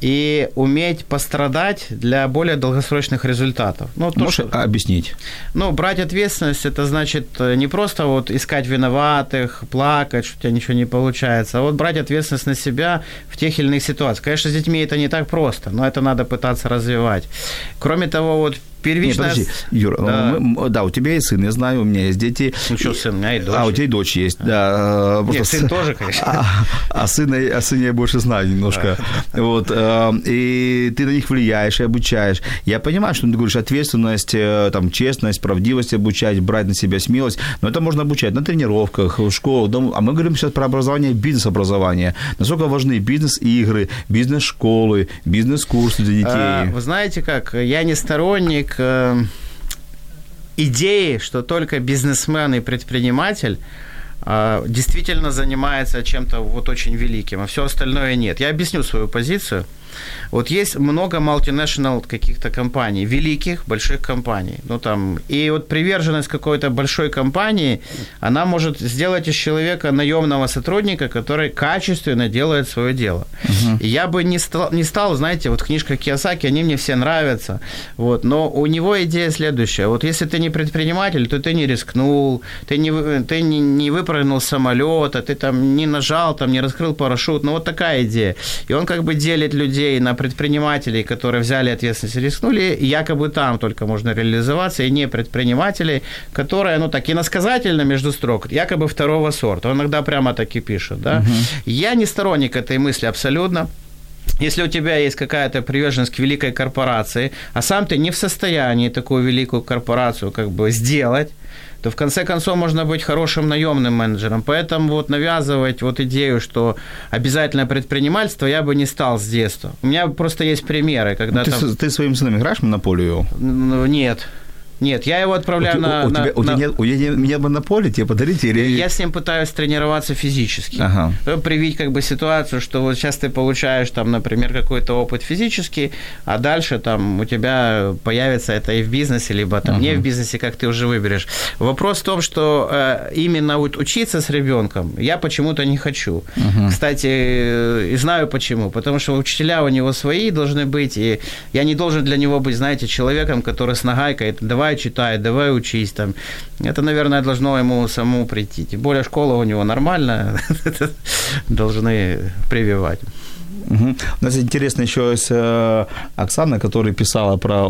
и уметь пострадать для более долгосрочных результатов. Ну, то, Можешь что, объяснить? Ну, брать ответственность, это значит э, не просто вот искать виноватых, плакать, что у тебя ничего не получается, а вот брать ответственность на себя в тех или иных ситуациях. Конечно, с детьми это не так просто, но это надо пытаться развивать. Кроме того, вот первичная... Нет, подожди, Юра, да. Мы, да, у тебя есть сын, я знаю, у меня есть дети. Ну что, сын, у меня и дочь. А, у тебя и дочь есть, а. да. Нет, сын тоже, конечно. А, а, сына, о сыне я больше знаю немножко. Да. Вот, э, и ты на них влияешь и обучаешь. Я понимаю, что ты говоришь, ответственность, э, там, честность, правдивость обучать, брать на себя смелость, но это можно обучать на тренировках, в школах. А мы говорим сейчас про образование, бизнес-образование. Насколько важны бизнес-игры, бизнес-школы, бизнес-курсы для детей. А, вы знаете как, я не сторонник к э, идее, что только бизнесмен и предприниматель э, действительно занимается чем-то вот очень великим, а все остальное нет. Я объясню свою позицию – вот есть много multinational каких-то компаний, великих, больших компаний. Ну, там, и вот приверженность какой-то большой компании, она может сделать из человека наемного сотрудника, который качественно делает свое дело. И я бы не стал, не стал, знаете, вот книжка Киосаки, они мне все нравятся, вот, но у него идея следующая. Вот если ты не предприниматель, то ты не рискнул, ты не, ты не, не выпрыгнул с самолета, ты там не нажал, там не раскрыл парашют, ну вот такая идея. И он как бы делит людей людей, на предпринимателей, которые взяли ответственность и рискнули, и якобы там только можно реализоваться, и не предпринимателей, которые, ну, так иносказательно между строк, якобы второго сорта. Он иногда прямо так и пишет, да. Угу. Я не сторонник этой мысли абсолютно. Если у тебя есть какая-то приверженность к великой корпорации, а сам ты не в состоянии такую великую корпорацию как бы сделать, то в конце концов можно быть хорошим наемным менеджером. Поэтому вот навязывать вот идею, что обязательно предпринимательство, я бы не стал с детства. У меня просто есть примеры, когда... Ну, ты, там... ты своим сыном играешь в монополию? Нет. Нет, я его отправляю у, на... У, на, тебя, у, тебя нет, у нет монополии, тебе подарите? Или... Я с ним пытаюсь тренироваться физически. Ага. Привить как бы ситуацию, что вот сейчас ты получаешь там, например, какой-то опыт физический, а дальше там у тебя появится это и в бизнесе, либо там ага. не в бизнесе, как ты уже выберешь. Вопрос в том, что э, именно вот учиться с ребенком я почему-то не хочу. Ага. Кстати, э, и знаю почему. Потому что учителя у него свои должны быть, и я не должен для него быть, знаете, человеком, который с нагайкой, давай давай читай, давай учись там. Это, наверное, должно ему самому прийти. Тем более школа у него нормальная, должны прививать. Угу. У нас интересно еще есть э, Оксана, которая писала про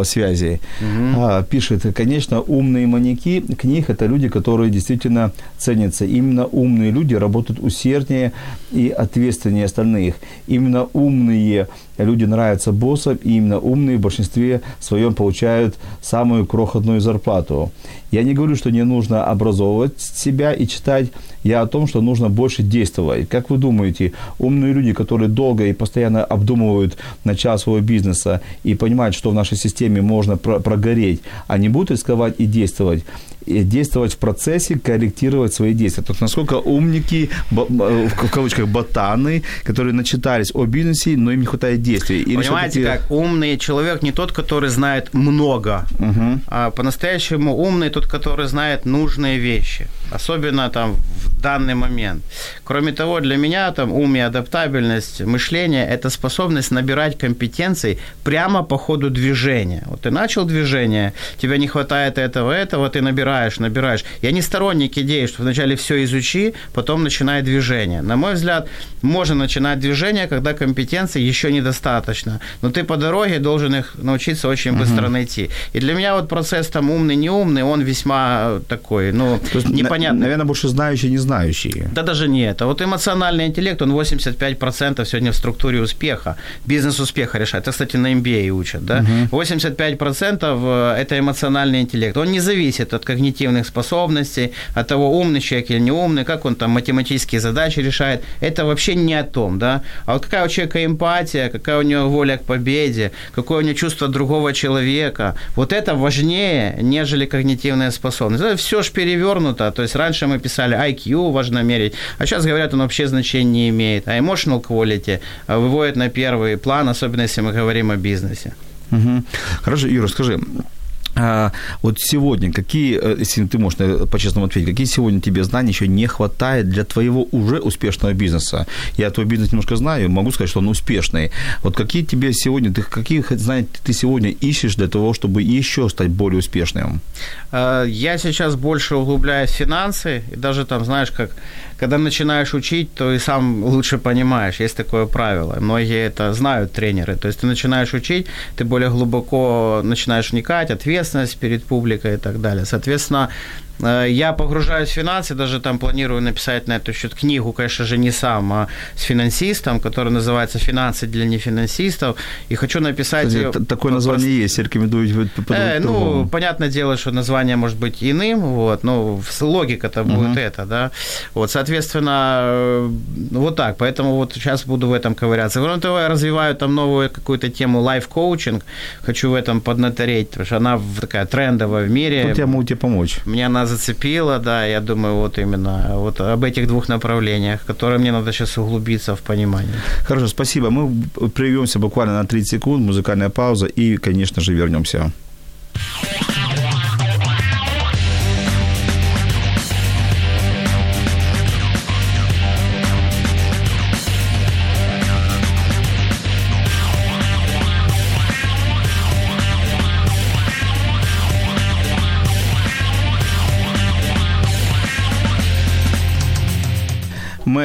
э, связи. Угу. А, пишет, конечно, умные маньяки книг – это люди, которые действительно ценятся. Именно умные люди работают усерднее и ответственнее остальных. Именно умные люди нравятся боссам, и именно умные в большинстве своем получают самую крохотную зарплату. Я не говорю, что не нужно образовывать себя и читать. Я о том, что нужно больше действовать. Как вы думаете, умные люди, которые долго и постоянно обдумывают начало своего бизнеса и понимают, что в нашей системе можно прогореть, они будут рисковать и действовать? Действовать в процессе, корректировать свои действия. То есть насколько умники, в кавычках, ботаны, которые начитались о бизнесе, но им не хватает действий. Или Понимаете, как умный человек не тот, который знает много, угу. а по-настоящему умный тот, который знает нужные вещи. Особенно там в данный момент. Кроме того, для меня там ум и адаптабельность мышления – это способность набирать компетенции прямо по ходу движения. Вот ты начал движение, тебе не хватает этого, этого, ты набираешь, набираешь. Я не сторонник идеи, что вначале все изучи, потом начинай движение. На мой взгляд, можно начинать движение, когда компетенций еще недостаточно. Но ты по дороге должен их научиться очень быстро угу. найти. И для меня вот процесс там умный, не умный, он весьма такой, ну, непонятный. Наверное, больше знающий, не знающий. Да даже не это. Вот эмоциональный интеллект, он 85% сегодня в структуре успеха, бизнес-успеха решает. Это, кстати, на MBA учат, да? Угу. 85% э, это эмоциональный интеллект. Он не зависит от когнитивных способностей, от того, умный человек или не умный, как он там математические задачи решает. Это вообще не о том, да? А вот какая у человека эмпатия, какая у него воля к победе, какое у него чувство другого человека, вот это важнее, нежели когнитивная способность. Это все же перевернуто. То есть раньше мы писали IQ важно мерить, а сейчас говорят, он вообще значения не имеет. А emotional quality выводит на первый план, особенно если мы говорим о бизнесе. Угу. Хорошо, Юра, скажи, вот сегодня какие, э, если ты можешь по-честному ответить, какие сегодня тебе знаний еще не хватает для твоего уже успешного бизнеса? Я твой бизнес немножко знаю, могу сказать, что он успешный. Вот какие тебе сегодня, ты какие знаний ты сегодня ищешь для того, чтобы еще стать более успешным? А, я сейчас больше углубляюсь в финансы, и даже там, знаешь, как когда начинаешь учить, то и сам лучше понимаешь. Есть такое правило. Многие это знают тренеры. То есть ты начинаешь учить, ты более глубоко начинаешь вникать, ответственность перед публикой и так далее. Соответственно, я погружаюсь в финансы, даже там планирую написать на этот счет книгу, конечно же, не сам, а с финансистом, которая называется «Финансы для нефинансистов». И хочу написать Кстати, ее... Такое название просто... есть, рекомендую э, Ну, понятное дело, что название может быть иным, вот, но логика-то будет uh-huh. это, да. Вот, соответственно, э, вот так. Поэтому вот сейчас буду в этом ковыряться. Кроме того, я развиваю там новую какую-то тему лайф-коучинг. Хочу в этом поднатореть, потому что она такая трендовая в мире. Тут я могу тебе помочь. Мне зацепила, да, я думаю, вот именно вот об этих двух направлениях, которые мне надо сейчас углубиться в понимание. Хорошо, спасибо. Мы прервемся буквально на 30 секунд, музыкальная пауза и, конечно же, вернемся.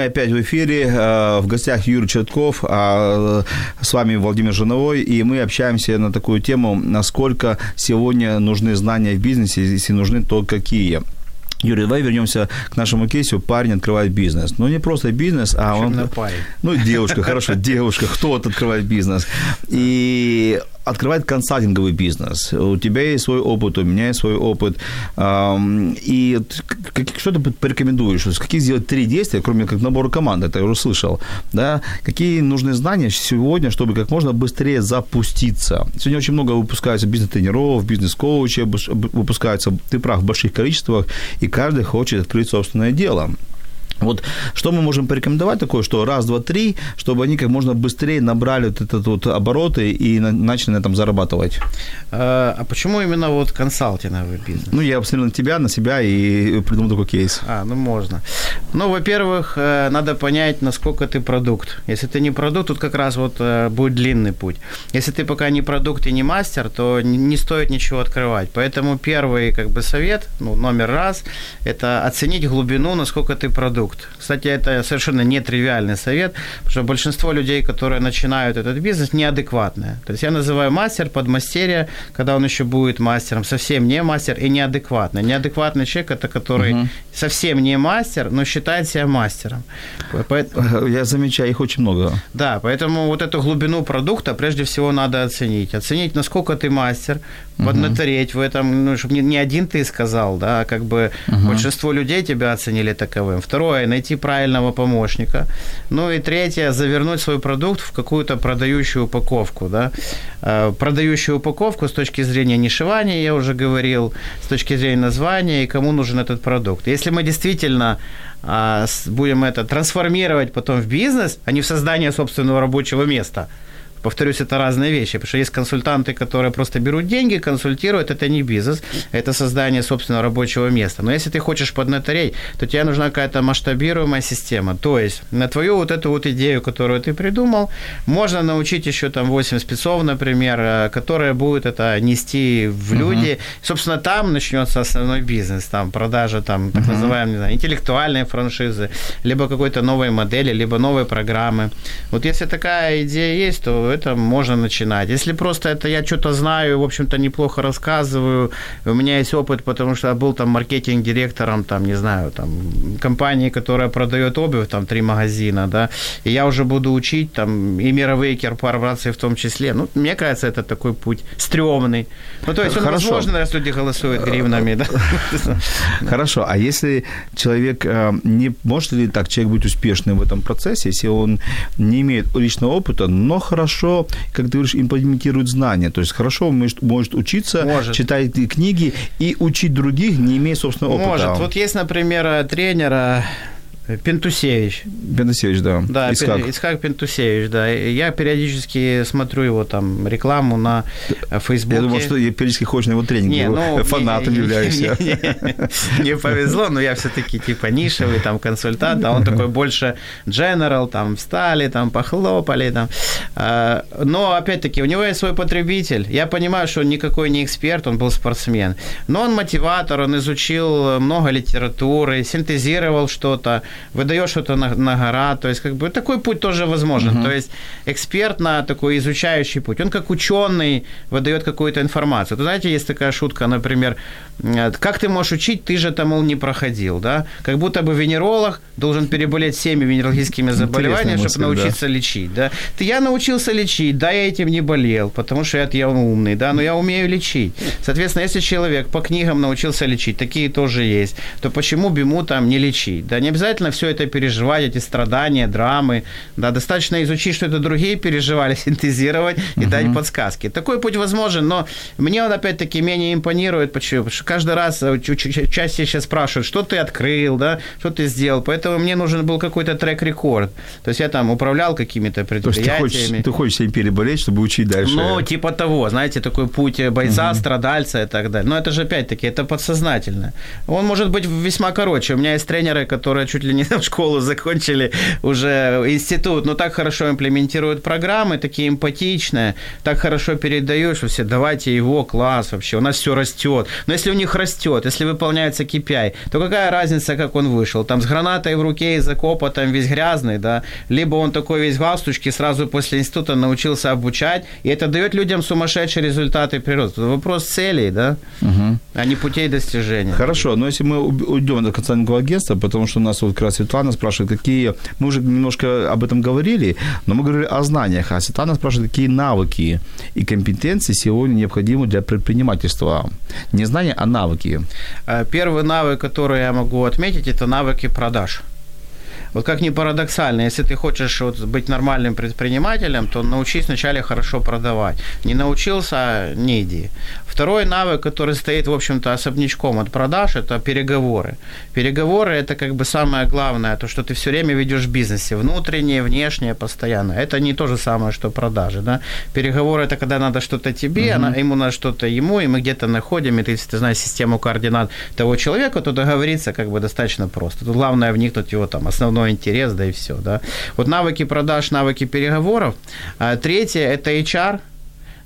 Мы опять в эфире. Э, в гостях Юрий Чертков, а с вами Владимир Жиновой. И мы общаемся на такую тему, насколько сегодня нужны знания в бизнесе, если нужны, то какие. Юрий, давай вернемся к нашему кейсу. Парень открывает бизнес. Ну, не просто бизнес, а он... Ну, девушка, хорошо, девушка, кто-то открывает бизнес. И открывает консалтинговый бизнес. У тебя есть свой опыт, у меня есть свой опыт. И что ты порекомендуешь? Какие сделать три действия, кроме как набора команды, это я уже слышал. Да? Какие нужны знания сегодня, чтобы как можно быстрее запуститься? Сегодня очень много выпускается бизнес-тренеров, бизнес-коучей, выпускаются, ты прав, в больших количествах, и каждый хочет открыть собственное дело. Вот что мы можем порекомендовать такое, что раз, два, три, чтобы они как можно быстрее набрали вот этот вот обороты и начали на этом зарабатывать. А, а почему именно вот консалтинговый бизнес? Ну, я посмотрел на тебя, на себя и придумал такой кейс. А, ну можно. Ну, во-первых, э, надо понять, насколько ты продукт. Если ты не продукт, тут как раз вот э, будет длинный путь. Если ты пока не продукт и не мастер, то не стоит ничего открывать. Поэтому первый как бы совет, ну, номер раз, это оценить глубину, насколько ты продукт продукт. Кстати, это совершенно нетривиальный совет, потому что большинство людей, которые начинают этот бизнес, неадекватные. То есть я называю мастер, подмастерье, когда он еще будет мастером, совсем не мастер и неадекватный. Неадекватный человек – это который угу. совсем не мастер, но считает себя мастером. Поэтому... Я замечаю, их очень много. Да, поэтому вот эту глубину продукта прежде всего надо оценить. Оценить, насколько ты мастер, поднатореть в этом, ну, чтобы не, не один ты сказал, да, а как бы uh-huh. большинство людей тебя оценили таковым. Второе, найти правильного помощника. Ну и третье, завернуть свой продукт в какую-то продающую упаковку, да. Э, продающую упаковку с точки зрения нишевания, я уже говорил, с точки зрения названия и кому нужен этот продукт. Если мы действительно а, будем это трансформировать потом в бизнес, а не в создание собственного рабочего места – Повторюсь, это разные вещи, потому что есть консультанты, которые просто берут деньги, консультируют, это не бизнес, это создание собственного рабочего места. Но если ты хочешь поднатореть, то тебе нужна какая-то масштабируемая система. То есть на твою вот эту вот идею, которую ты придумал, можно научить еще там 8 спецов, например, э, которые будут это нести в люди. Uh-huh. Собственно, там начнется основной бизнес, там продажа там так uh-huh. называемой, знаю, интеллектуальной франшизы, либо какой-то новой модели, либо новой программы. Вот если такая идея есть, то это можно начинать. Если просто это я что-то знаю, в общем-то, неплохо рассказываю, у меня есть опыт, потому что я был там маркетинг-директором, там, не знаю, там, компании, которая продает обувь, там, три магазина, да, и я уже буду учить, там, и мировые корпорации в том числе. Ну, мне кажется, это такой путь стрёмный. Ну, то есть он Хорошо. возможно, раз люди голосуют гривнами, да. Хорошо, а если человек э, не может ли так человек быть успешным в этом процессе, если он не имеет личного опыта, но хорошо хорошо, как ты говоришь, имплементирует знания. То есть хорошо может, может учиться, может. читать книги и учить других, не имея собственного опыта. Может. Вот есть, например, тренер Пентусевич. Пентусевич, да. Да, Исхак. Исхак Пентусевич, да. Я периодически смотрю его там рекламу на Фейсбуке. Я думал, что я периодически хочешь на его тренинг. Не, ну, фанатом являюсь. Не, не, не повезло, но я все-таки типа нишевый там консультант, а он такой больше general, там встали, там похлопали, там. А, но опять-таки у него есть свой потребитель. Я понимаю, что он никакой не эксперт, он был спортсмен. Но он мотиватор, он изучил много литературы, синтезировал что-то, выдаешь что-то на, на гора, то есть как бы такой путь тоже возможен. Uh-huh. То есть эксперт на такой изучающий путь, он как ученый выдает какую-то информацию. То знаете, есть такая шутка, например, как ты можешь учить, ты же это, мол, не проходил, да? Как будто бы венеролог должен переболеть всеми венерологическими заболеваниями, чтобы научиться да. лечить, да? Ты, я научился лечить, да, я этим не болел, потому что я, я умный, да, но я умею лечить. Соответственно, если человек по книгам научился лечить, такие тоже есть, то почему бы ему там не лечить? Да, не обязательно все это переживать, эти страдания, драмы. Да, достаточно изучить, что это другие переживали, синтезировать и uh-huh. дать подсказки. Такой путь возможен, но мне он опять-таки менее импонирует. Почему? Потому что каждый раз э, чаще сейчас спрашивают, что ты открыл, да, что ты сделал. Поэтому мне нужен был какой-то трек-рекорд. То есть я там управлял какими-то предприятиями. То есть ты хочешь, ты хочешь себе переболеть, чтобы учить дальше? Ну, типа того, знаете, такой путь бойца, uh-huh. страдальца и так далее. Но это же опять-таки, это подсознательно. Он может быть весьма короче. У меня есть тренеры, которые чуть ли не в школу закончили, уже институт, но так хорошо имплементируют программы, такие эмпатичные, так хорошо передают, что все, давайте его, класс вообще, у нас все растет. Но если у них растет, если выполняется KPI, то какая разница, как он вышел? Там с гранатой в руке из окопа, там весь грязный, да, либо он такой весь галстучки сразу после института научился обучать, и это дает людям сумасшедшие результаты прироста. Вопрос целей, да, угу. а не путей достижения. Хорошо, но если мы уйдем до концертного агентства, потому что у нас вот как раз Светлана спрашивает, какие... Мы уже немножко об этом говорили, но мы говорили о знаниях. А Светлана спрашивает, какие навыки и компетенции сегодня необходимы для предпринимательства. Не знания, а навыки. Э, первый навык, который я могу отметить, это навыки продаж. Вот как ни парадоксально, если ты хочешь вот быть нормальным предпринимателем, то научись вначале хорошо продавать. Не научился, не иди. Второй навык, который стоит, в общем-то, особнячком от продаж, это переговоры. Переговоры – это как бы самое главное, то, что ты все время ведешь в бизнесе, внутреннее, внешнее, постоянно. Это не то же самое, что продажи. Да? Переговоры – это когда надо что-то тебе, uh-huh. она, ему надо что-то ему, и мы где-то находим, и ты, если ты знаешь систему координат того человека, то договориться как бы достаточно просто. Тут главное вникнуть его там основной интерес, да и все. Да? Вот навыки продаж, навыки переговоров. А третье – это HR –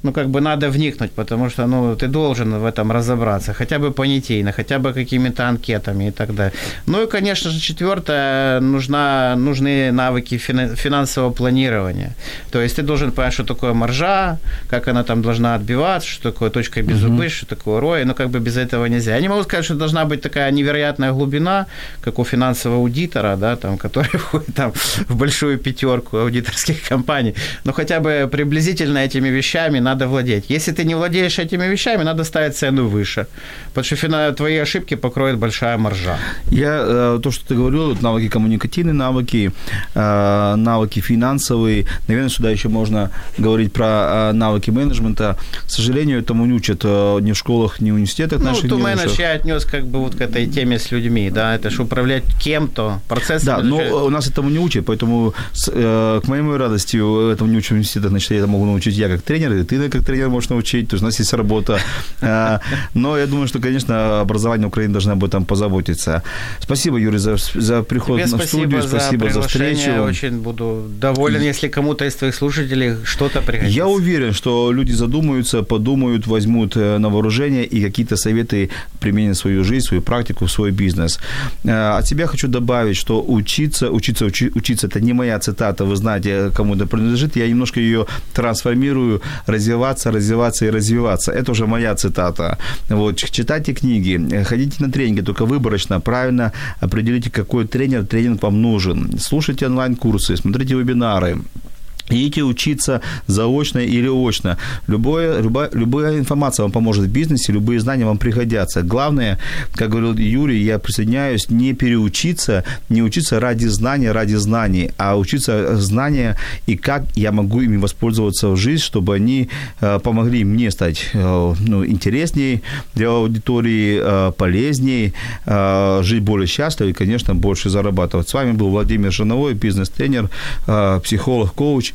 ну, как бы надо вникнуть, потому что, ну, ты должен в этом разобраться, хотя бы понятийно, хотя бы какими-то анкетами и так далее. Ну и, конечно же, четвертое, нужна, нужны навыки финансового планирования. То есть ты должен понять, что такое маржа, как она там должна отбиваться, что такое точка без убы, uh-huh. что такое ROI, ну, как бы без этого нельзя. Я не могу сказать, что должна быть такая невероятная глубина, как у финансового аудитора, да, там, который входит там в большую пятерку аудиторских компаний, но хотя бы приблизительно этими вещами надо владеть. Если ты не владеешь этими вещами, надо ставить цену выше, потому что твои ошибки покроет большая маржа. Я, э, то, что ты говорил, навыки коммуникативные навыки, э, навыки финансовые, наверное, сюда еще можно говорить про э, навыки менеджмента. К сожалению, этому не учат ни в школах, ни в университетах ну, наших. Ну, менедж я отнес как бы вот к этой теме с людьми, да, это же управлять кем-то, процесс. Да, но у нас этому не учат, поэтому к моей радости этому не учат в университетах, значит, я это могу научить я как тренер, и ты как тренер можешь научить, то есть у нас есть работа. Но я думаю, что, конечно, образование Украины должна об этом позаботиться. Спасибо, Юрий, за, за приход Тебе на студию, за спасибо за встречу. Очень буду доволен, если кому-то из твоих слушателей что-то пригодится. Я уверен, что люди задумаются, подумают, возьмут э, на вооружение и какие-то советы применят в свою жизнь, свою практику, в свой бизнес. Э, от себя хочу добавить, что учиться, учиться, учи, учиться, это не моя цитата, вы знаете, кому это принадлежит, я немножко ее трансформирую, развиваться, развиваться и развиваться. Это уже моя цитата. Вот, читайте книги, ходите на тренинги, только выборочно, правильно определите, какой тренер, тренинг вам нужен. Слушайте онлайн-курсы, смотрите вебинары, Идите учиться заочно или очно. Любое, любая, любая информация вам поможет в бизнесе, любые знания вам пригодятся. Главное, как говорил Юрий, я присоединяюсь, не переучиться, не учиться ради знания, ради знаний, а учиться знания и как я могу ими воспользоваться в жизнь, чтобы они э, помогли мне стать э, ну, интересней для аудитории, э, полезней, э, жить более счастливо и, конечно, больше зарабатывать. С вами был Владимир Жановой, бизнес-тренер, психолог, коуч